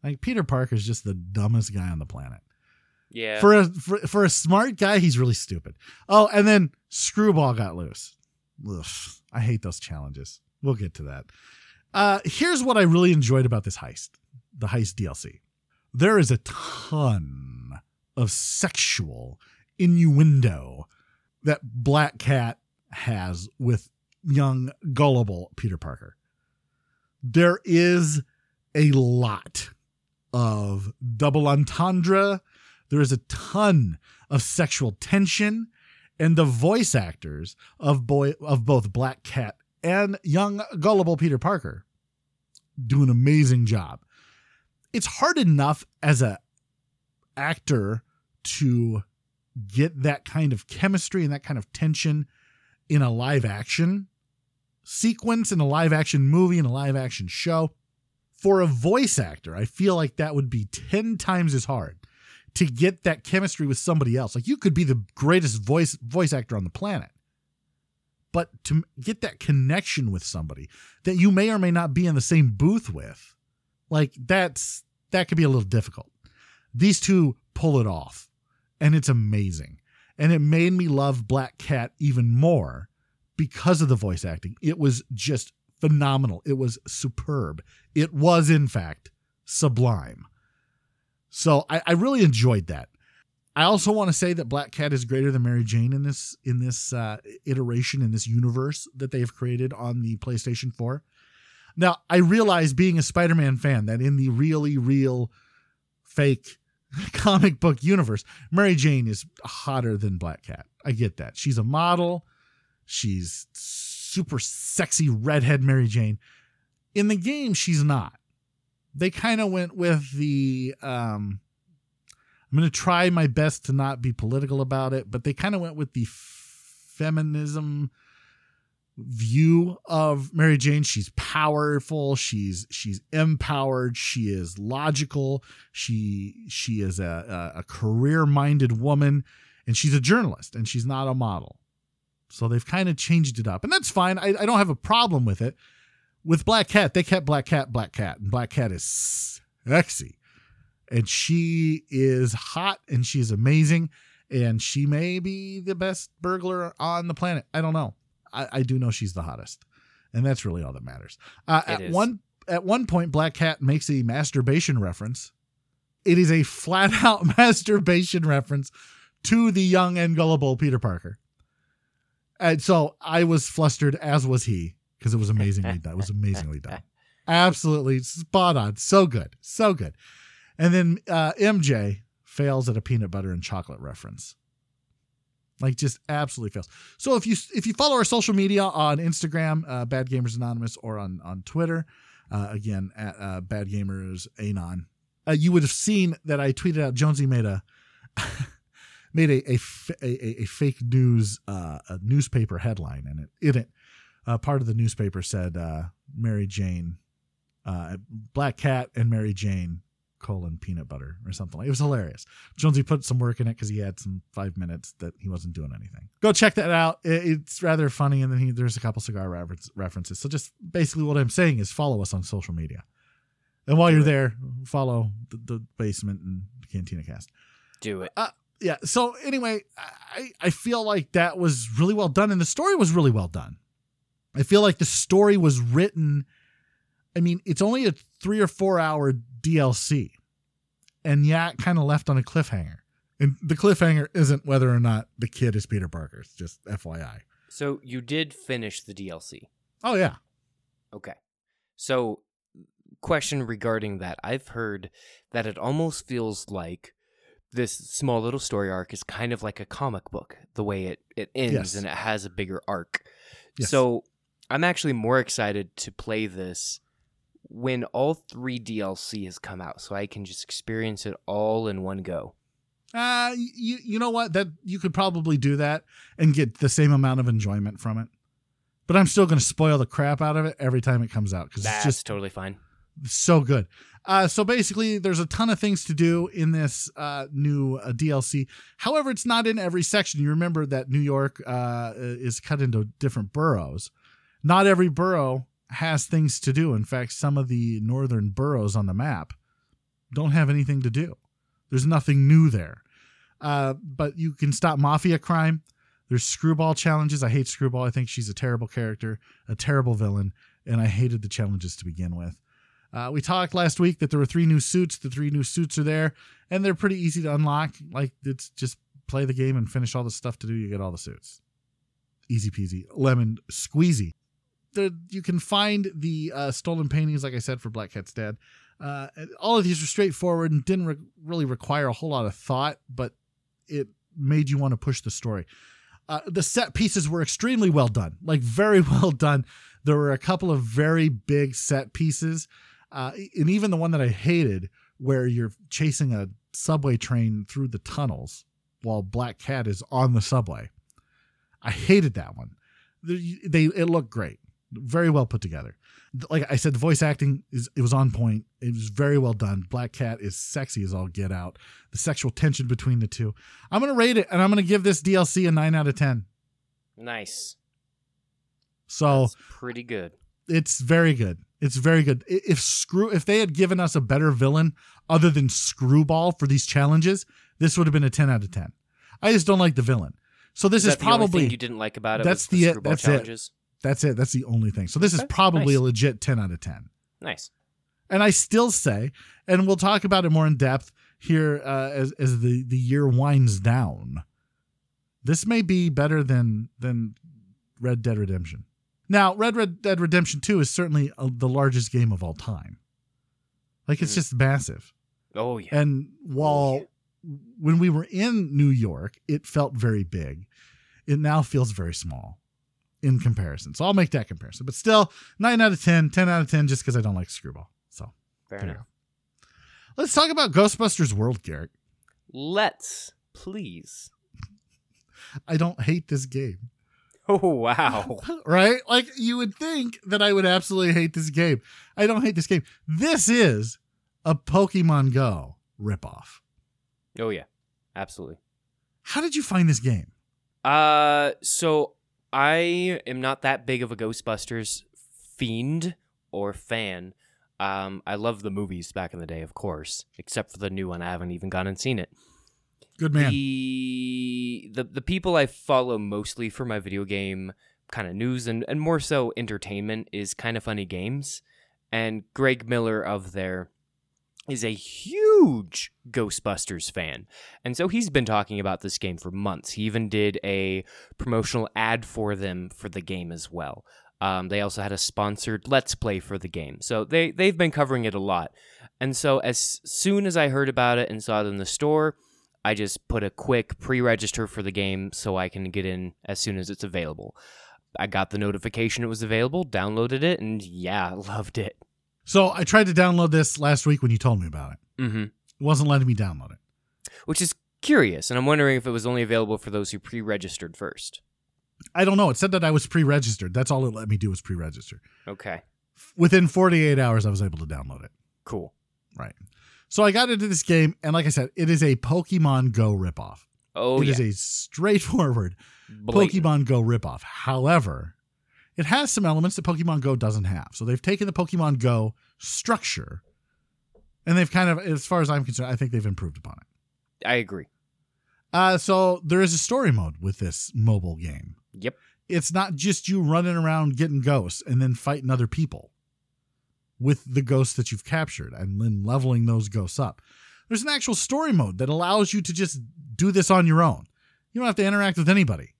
Like Peter Parker is just the dumbest guy on the planet. Yeah. For a for, for a smart guy, he's really stupid. Oh, and then Screwball got loose. Ugh, I hate those challenges. We'll get to that. Uh, here's what I really enjoyed about this heist, the heist DLC. There is a ton of sexual innuendo that Black Cat has with young gullible Peter Parker. There is a lot of double entendre. There is a ton of sexual tension, and the voice actors of boy of both Black Cat and young gullible Peter Parker. Do an amazing job. It's hard enough as a actor to get that kind of chemistry and that kind of tension in a live action sequence in a live action movie in a live action show. For a voice actor i feel like that would be 10 times as hard to get that chemistry with somebody else. Like you could be the greatest voice voice actor on the planet but to get that connection with somebody that you may or may not be in the same booth with like that's that could be a little difficult. These two pull it off and it's amazing. And it made me love black cat even more because of the voice acting. It was just phenomenal. It was superb. It was in fact sublime so i, I really enjoyed that I also want to say that Black Cat is greater than Mary Jane in this in this uh, iteration in this universe that they have created on the PlayStation 4. Now, I realize being a Spider-Man fan that in the really real fake comic book universe, Mary Jane is hotter than Black Cat. I get that. She's a model. She's super sexy redhead Mary Jane. In the game, she's not. They kind of went with the um I'm going to try my best to not be political about it, but they kind of went with the feminism view of Mary Jane. She's powerful. She's she's empowered. She is logical. She she is a, a, a career minded woman, and she's a journalist, and she's not a model. So they've kind of changed it up, and that's fine. I, I don't have a problem with it. With Black Cat, they kept Black Cat Black Cat, and Black Cat is sexy. And she is hot and she's amazing and she may be the best burglar on the planet. I don't know. I, I do know she's the hottest and that's really all that matters. Uh, at is. one at one point black cat makes a masturbation reference. It is a flat out masturbation reference to the young and gullible peter parker. And so i was flustered as was he because it was amazingly done. It was amazingly done. Absolutely spot on. So good. So good. And then uh, MJ fails at a peanut butter and chocolate reference. Like just absolutely fails. So if you if you follow our social media on Instagram, uh, Bad Gamers Anonymous, or on on Twitter, uh, again at uh, Bad Gamers Anon, uh, you would have seen that I tweeted out Jonesy made a made a a, a, a fake news uh, a newspaper headline, and it in it uh, part of the newspaper said uh, Mary Jane, uh, Black Cat and Mary Jane colon peanut butter or something it was hilarious. Jonesy put some work in it because he had some five minutes that he wasn't doing anything. Go check that out. It- it's rather funny and then he, there's a couple cigar reference, references. So just basically what i'm saying is follow us on social media. And while you're there follow the, the basement and cantina cast. Do it. yeah. So anyway i i feel like that was really well done and the story was really well done i feel like the story was written i mean it's only a three or four hour dlc and yeah it kind of left on a cliffhanger and the cliffhanger isn't whether or not the kid is peter parker it's just fyi So you did finish the DLC. oh yeah Okay. So, question regarding that. I've heard that it almost feels like this small little story arc is kind of like a comic book, the way it, it ends Yes. and it has a bigger arc. Yes. So, I'm actually more excited to play this when all three DLC has come out so I can just experience it all in one go. uh you you know what that you could probably do that and get the same amount of enjoyment from it but i'm still going to spoil the crap out of it every time it comes out because it's That's just totally fine. so good. Uh, so basically, there's a ton of things to do in this uh, new uh, DLC. However, it's not in every section. You remember that New York uh, is cut into different boroughs. Not every borough has things to do. In fact, some of the northern boroughs on the map don't have anything to do. There's nothing new there. Uh, but you can stop mafia crime. There's screwball challenges. I hate screwball. I think she's a terrible character, a terrible villain, and I hated the challenges to begin with. Uh, we talked last week that there were three new suits. The three new suits are there, and they're pretty easy to unlock. Like it's just play the game and finish all the stuff to do. You get all the suits. Easy peasy, lemon squeezy. The, you can find the uh, stolen paintings, like I said, for Black Cat's Dad. Uh, all of these are straightforward and didn't re- really require a whole lot of thought, but it made you want to push the story. Uh, the set pieces were extremely well done, like very well done. There were a couple of very big set pieces, uh, and even the one that I hated, where you're chasing a subway train through the tunnels while Black Cat is on the subway. I hated that one. They, they it looked great, very well put together. Like I said, the voice acting is it was on point. It was very well done. Black Cat is sexy as all get out. The sexual tension between the two. I'm gonna rate it, and I'm gonna give this DLC a nine out of ten. Nice. So That's pretty good. it's very good. It's very good. If screw if they had given us a better villain other than Screwball for these challenges, this would have been a ten out of ten. I just don't like the villain. So this is, is, that the only probably you didn't like about it. that's the, the- screwball that's it. That's it. That's the only thing. So this is probably nice. a legit ten out of ten. Nice. And I still say, and we'll talk about it more in depth here uh, as as the the year winds down. This may be better than than Red Dead Redemption. Now, Red Red Dead Redemption Two is certainly uh, the largest game of all time. Like it's Mhm. just massive. Oh yeah. And while when we were in New York, it felt very big. It now feels very small in comparison. So I'll make that comparison. But still, 9 out of 10, 10 out of 10 just because I don't like Screwball. So Fair there you enough. let's talk about Ghostbusters World, Garrett. Let's please. I don't hate this game. Oh wow. Right? Like you would think that I would absolutely hate this game. I don't hate this game. This is a Pokemon Go ripoff. oh yeah. Absolutely. How did you find this game? Uh, so I am not that big of a Ghostbusters fiend or fan. Um, I love the movies back in the day, of course, except for the new one. I haven't even gone and seen it. Good man. The, the the people I follow mostly for my video game kind of news and, and more so entertainment is Kinda Funny Games. And Greg Miller of there is a huge Ghostbusters fan. And so he's been talking about this game for months. He even did a promotional ad for them for the game as well. Um, they also had a sponsored Let's Play for the game. So they, they've been covering it a lot. And so as soon as I heard about it and saw it in the store, I just put a quick pre register for the game so I can get in as soon as it's available. I got the notification it was available, downloaded it, and yeah, loved it. So I tried to download this last week when you told me about it. hmm It wasn't letting me download it. Which is curious, and I'm wondering if it was only available for those who pre registered first. I don't know. It said that I was pre-registered. That's all it let me do was pre-register. Okay, Within 48 hours, I was able to download it. cool. Right. So I got into this game, and like I said, it is a Pokemon Go ripoff. Oh, It yeah. is a straightforward Blatant. Pokemon Go ripoff. However, it has some elements that Pokemon Go doesn't have. So they've taken the Pokemon Go structure, and they've kind of, as far as I'm concerned, I think they've improved upon it. I agree. Uh, so there is a story mode with this mobile game. Yep. It's not just you running around getting ghosts and then fighting other people with the ghosts that you've captured and then leveling those ghosts up. There's an actual story mode that allows you to just do this on your own. You don't have to interact with anybody.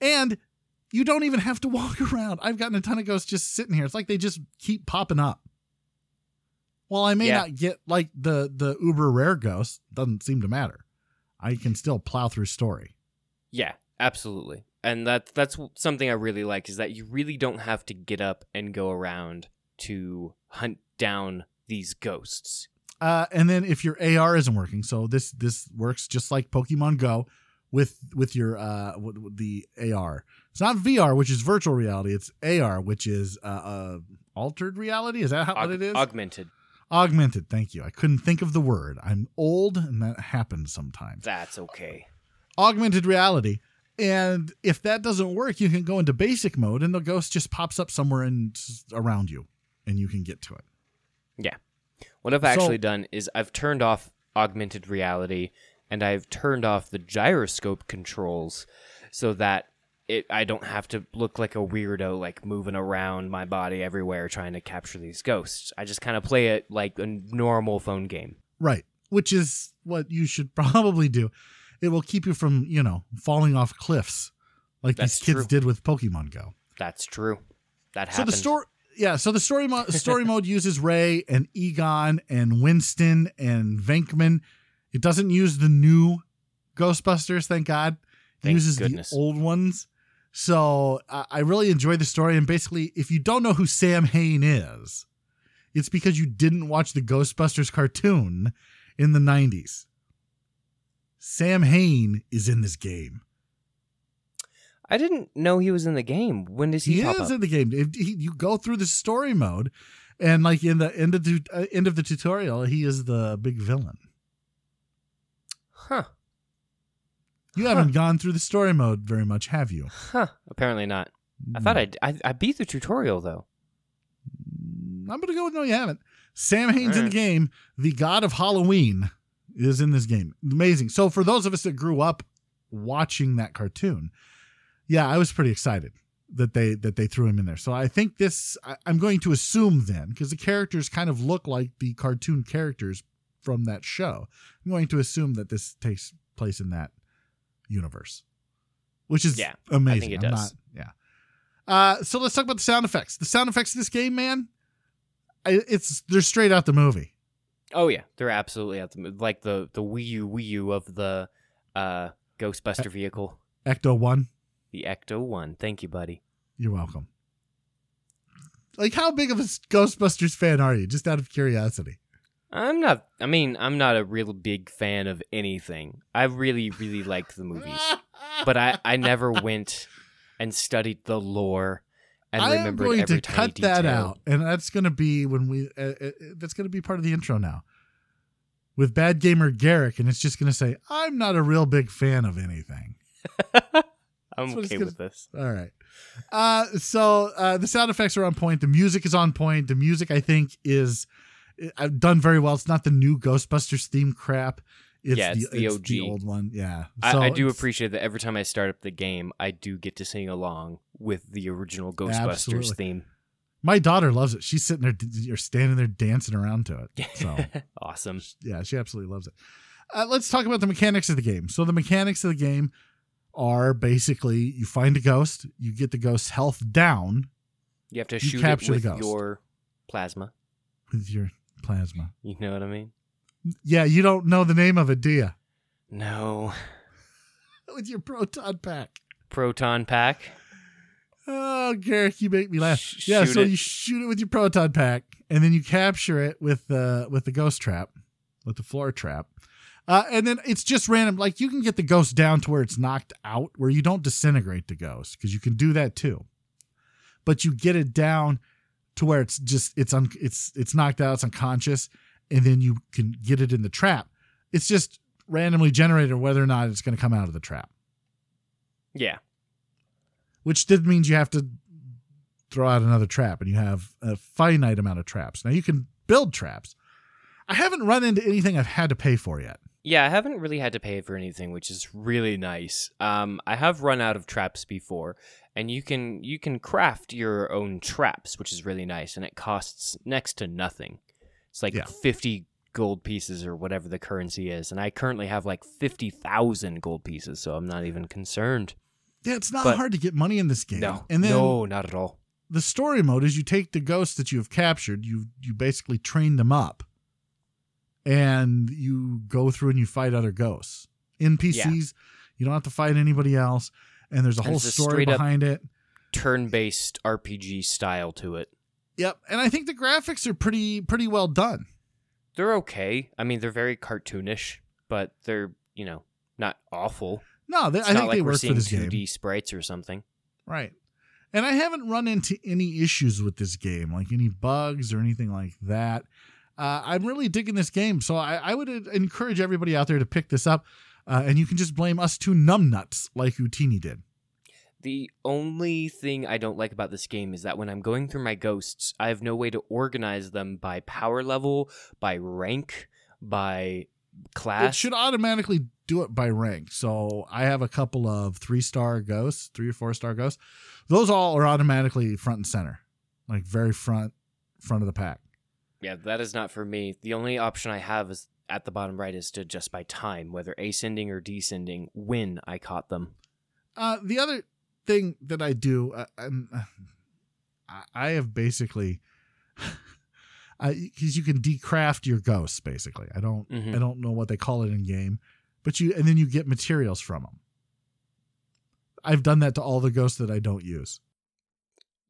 And you don't even have to walk around. I've gotten a ton of ghosts just sitting here. It's like they just keep popping up. While I may Yeah. not get like the the uber rare ghosts, doesn't seem to matter. I can still plow through story. Yeah, absolutely. And that that's something I really like is that you really don't have to get up and go around to hunt down these ghosts. Uh, and then if your AR isn't working, so this this works just like Pokemon Go with with your uh with, the AR. It's not VR, which is virtual reality. It's AR, which is uh, uh altered reality. Is that how what it is? Augmented. Augmented. Thank you. I couldn't think of the word. I'm old, and that happens sometimes. That's okay. Augmented reality. And if that doesn't work, you can go into basic mode and the ghost just pops up somewhere and around you and you can get to it. Yeah. What I've So- actually done is I've turned off augmented reality and I've turned off the gyroscope controls so that it I don't have to look like a weirdo like moving around my body everywhere trying to capture these ghosts. I just kind of play it like a normal phone game. Right. Which is what you should probably do. It will keep you from, you know, falling off cliffs like That's these kids true. did with Pokemon Go. That's true. That happens. So the story yeah, so the story mo- story mode uses Ray and Egon and Winston and Venkman. It doesn't use the new Ghostbusters, thank God. It Thank uses goodness. the old ones. So I I really enjoy the story. And basically, if you don't know who Samhain is, it's because you didn't watch the Ghostbusters cartoon in the 90s. Samhain is in this game. I didn't know he was in the game. When does he, he is up? in the game. If he, you go through the story mode, and like in the end of the uh, end of the tutorial, he is the big villain. Huh. You haven't gone through the story mode very much, have you? Huh. Apparently not. I thought I, I I beat the tutorial though. Mm, I'm gonna go with no, you haven't. Samhain's in the game. The God of Halloween is in this game. Amazing. So for those of us that grew up watching that cartoon, yeah, I was pretty excited that they that they threw him in there. So I think this I, I'm going to assume then because the characters kind of look like the cartoon characters from that show. I'm going to assume that this takes place in that universe, which is Yeah, amazing. it I'm does. not- yeah. Uh, so let's talk about the sound effects. The sound effects in this game, man, it's they're straight out the movie. Oh yeah, they're absolutely at the like the the Wii U Wii U of the uh Ghostbuster vehicle, Ecto One, the Ecto One. Thank you, buddy. you're welcome. Like, how big of a Ghostbusters fan are you? Just out of curiosity. I'm not. I mean, I'm not a real big fan of anything. I really, really like the movies, but I I never went and studied the lore and I am going every to cut that out, and that's going to be when we. Uh, uh, that's going to be part of the intro now, with Bad Gamer Garrick, and it's just going to say, "I'm not a real big fan of anything." I'm That's what it's okay gonna- with this. All right. Uh, so uh, the sound effects are on point. The music is on point. The music, I think, is uh, done very well. It's not the new Ghostbusters theme crap. It's, Yeah, it's the the OG. old one. Yeah. I, So I do appreciate that every time I start up the game, I do get to sing along with the original Ghostbusters Absolutely. theme. My daughter loves it. She's sitting there, you're standing there dancing around to it. So awesome. yeah, she absolutely loves it. Uh, let's talk about the mechanics of the game. So the mechanics of the game are basically you find a ghost, you get the ghost's health down You have to You shoot it capture the with ghost. your plasma. with your plasma. You know what I mean? Yeah, you don't know the name of it, do you? No. With your proton pack. Proton pack. Oh, Garrick, you make me laugh. Sh- yeah, so it. you shoot it with your proton pack, and then you capture it with the with the ghost trap, with the floor trap, uh, and then it's just random. Like you can get the ghost down to where it's knocked out, where you don't disintegrate the ghost because you can do that too. But you get it down to where it's just it's un, it's it's knocked out, it's unconscious, and then you can get it in the trap. It's just randomly generated whether or not it's going to come out of the trap Yeah. which did means you have to throw out another trap and you have a finite amount of traps. Now you can build traps. I haven't run into anything I've had to pay for yet. Yeah, I haven't really had to pay for anything, which is really nice. Um, I have run out of traps before, and you can you can craft your own traps, which is really nice, and it costs next to nothing. It's like Yeah. fifty gold pieces or whatever the currency is, and I currently have like fifty thousand gold pieces, so I'm not even concerned. Yeah, it's not But- hard to get money in this game. No, and then no, not at all. the story mode is you take the ghosts that you have captured, you you basically train them up, and you go through and you fight other ghosts. NPCs, you don't have to fight anybody else, and there's a whole story up- behind it. Turn-based RPG style to it. Yep, and I think the graphics are pretty pretty well done. They're okay. I mean, they're very cartoonish, but they're you know not awful. No, they, I think like they we're work for this 2D game. sprites or something. Right. And I haven't run into any issues with this game, like any bugs or anything like that. Uh, I'm really digging this game, so I, I would encourage everybody out there to pick this up. Uh, and you can just blame us two numbnuts like Utini did. The only thing I don't like about this game is that when I'm going through my ghosts, I have no way to organize them by power level, by rank, by class. It should automatically do it by rank. So I have a couple of three star ghosts, three or four star ghosts. Those all are automatically front and center, like very front, front of the pack. Yeah, that is not for me. The only option I have is at the bottom right is to just by time, whether ascending or descending, when I caught them. Uh, the other thing that I do, uh, uh, I have basically, because you can decraft your ghosts. Basically, I don't, Mhm. I don't know what they call it in game, but you and then you get materials from them. I've done that to all the ghosts that I don't use.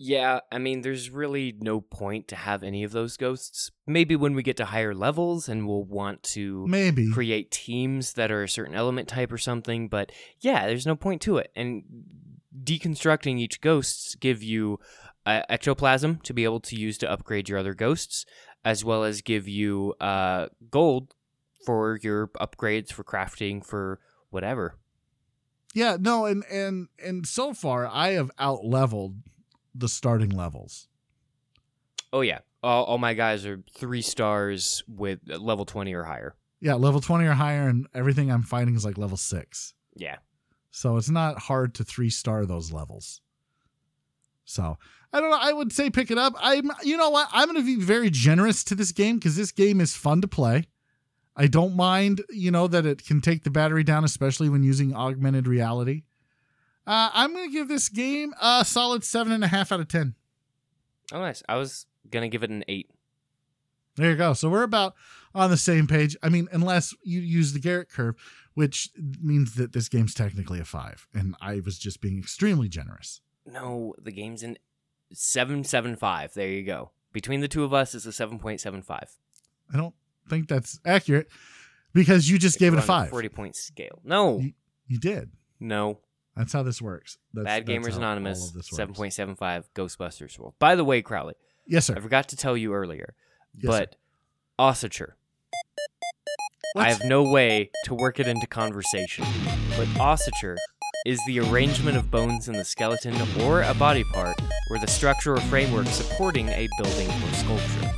Yeah, I mean, there's really no point to have any of those ghosts. Maybe when we get to higher levels and we'll want to Maybe create teams that are a certain element type or something, but yeah, there's no point to it. And deconstructing each ghosts give you uh, ectoplasm to be able to use to upgrade your other ghosts, as well as give you uh, gold for your upgrades for crafting for whatever. Yeah, no, and and and so far I have out leveled the starting levels. Oh yeah, all, all my guys are three stars with level twenty or higher. Yeah, level twenty or higher, and everything I'm fighting is like level six. Yeah. So it's not hard to three star those levels. So I don't know. I would say pick it up. I'm, you know what? I'm going to be very generous to this game because this game is fun to play. I don't mind, you know, that it can take the battery down, especially when using augmented reality. Uh, I'm going to give this game a solid seven and a half out of ten. Oh nice. I was gonna give it an eight. There you go. So we're about on the same page. I mean, unless you use the Garrett curve, which means that this game's technically a five, and I was just being extremely generous. No, the game's in seven seven five. There you go. Between the two of us, it's a seven point seven five. I don't think that's accurate because you just gave it a five. Forty point scale. No, You- You did. no. That's how this works. That's, Bad that's Gamers Anonymous. of this works. Seven point seven five. Ghostbusters World. By the way, Crowley, Yes, sir. I forgot to tell you earlier, Yes, but Ossature. I have no way to work it into conversation, but ossature is the arrangement of bones in the skeleton or a body part, or the structure or framework supporting a building or sculpture.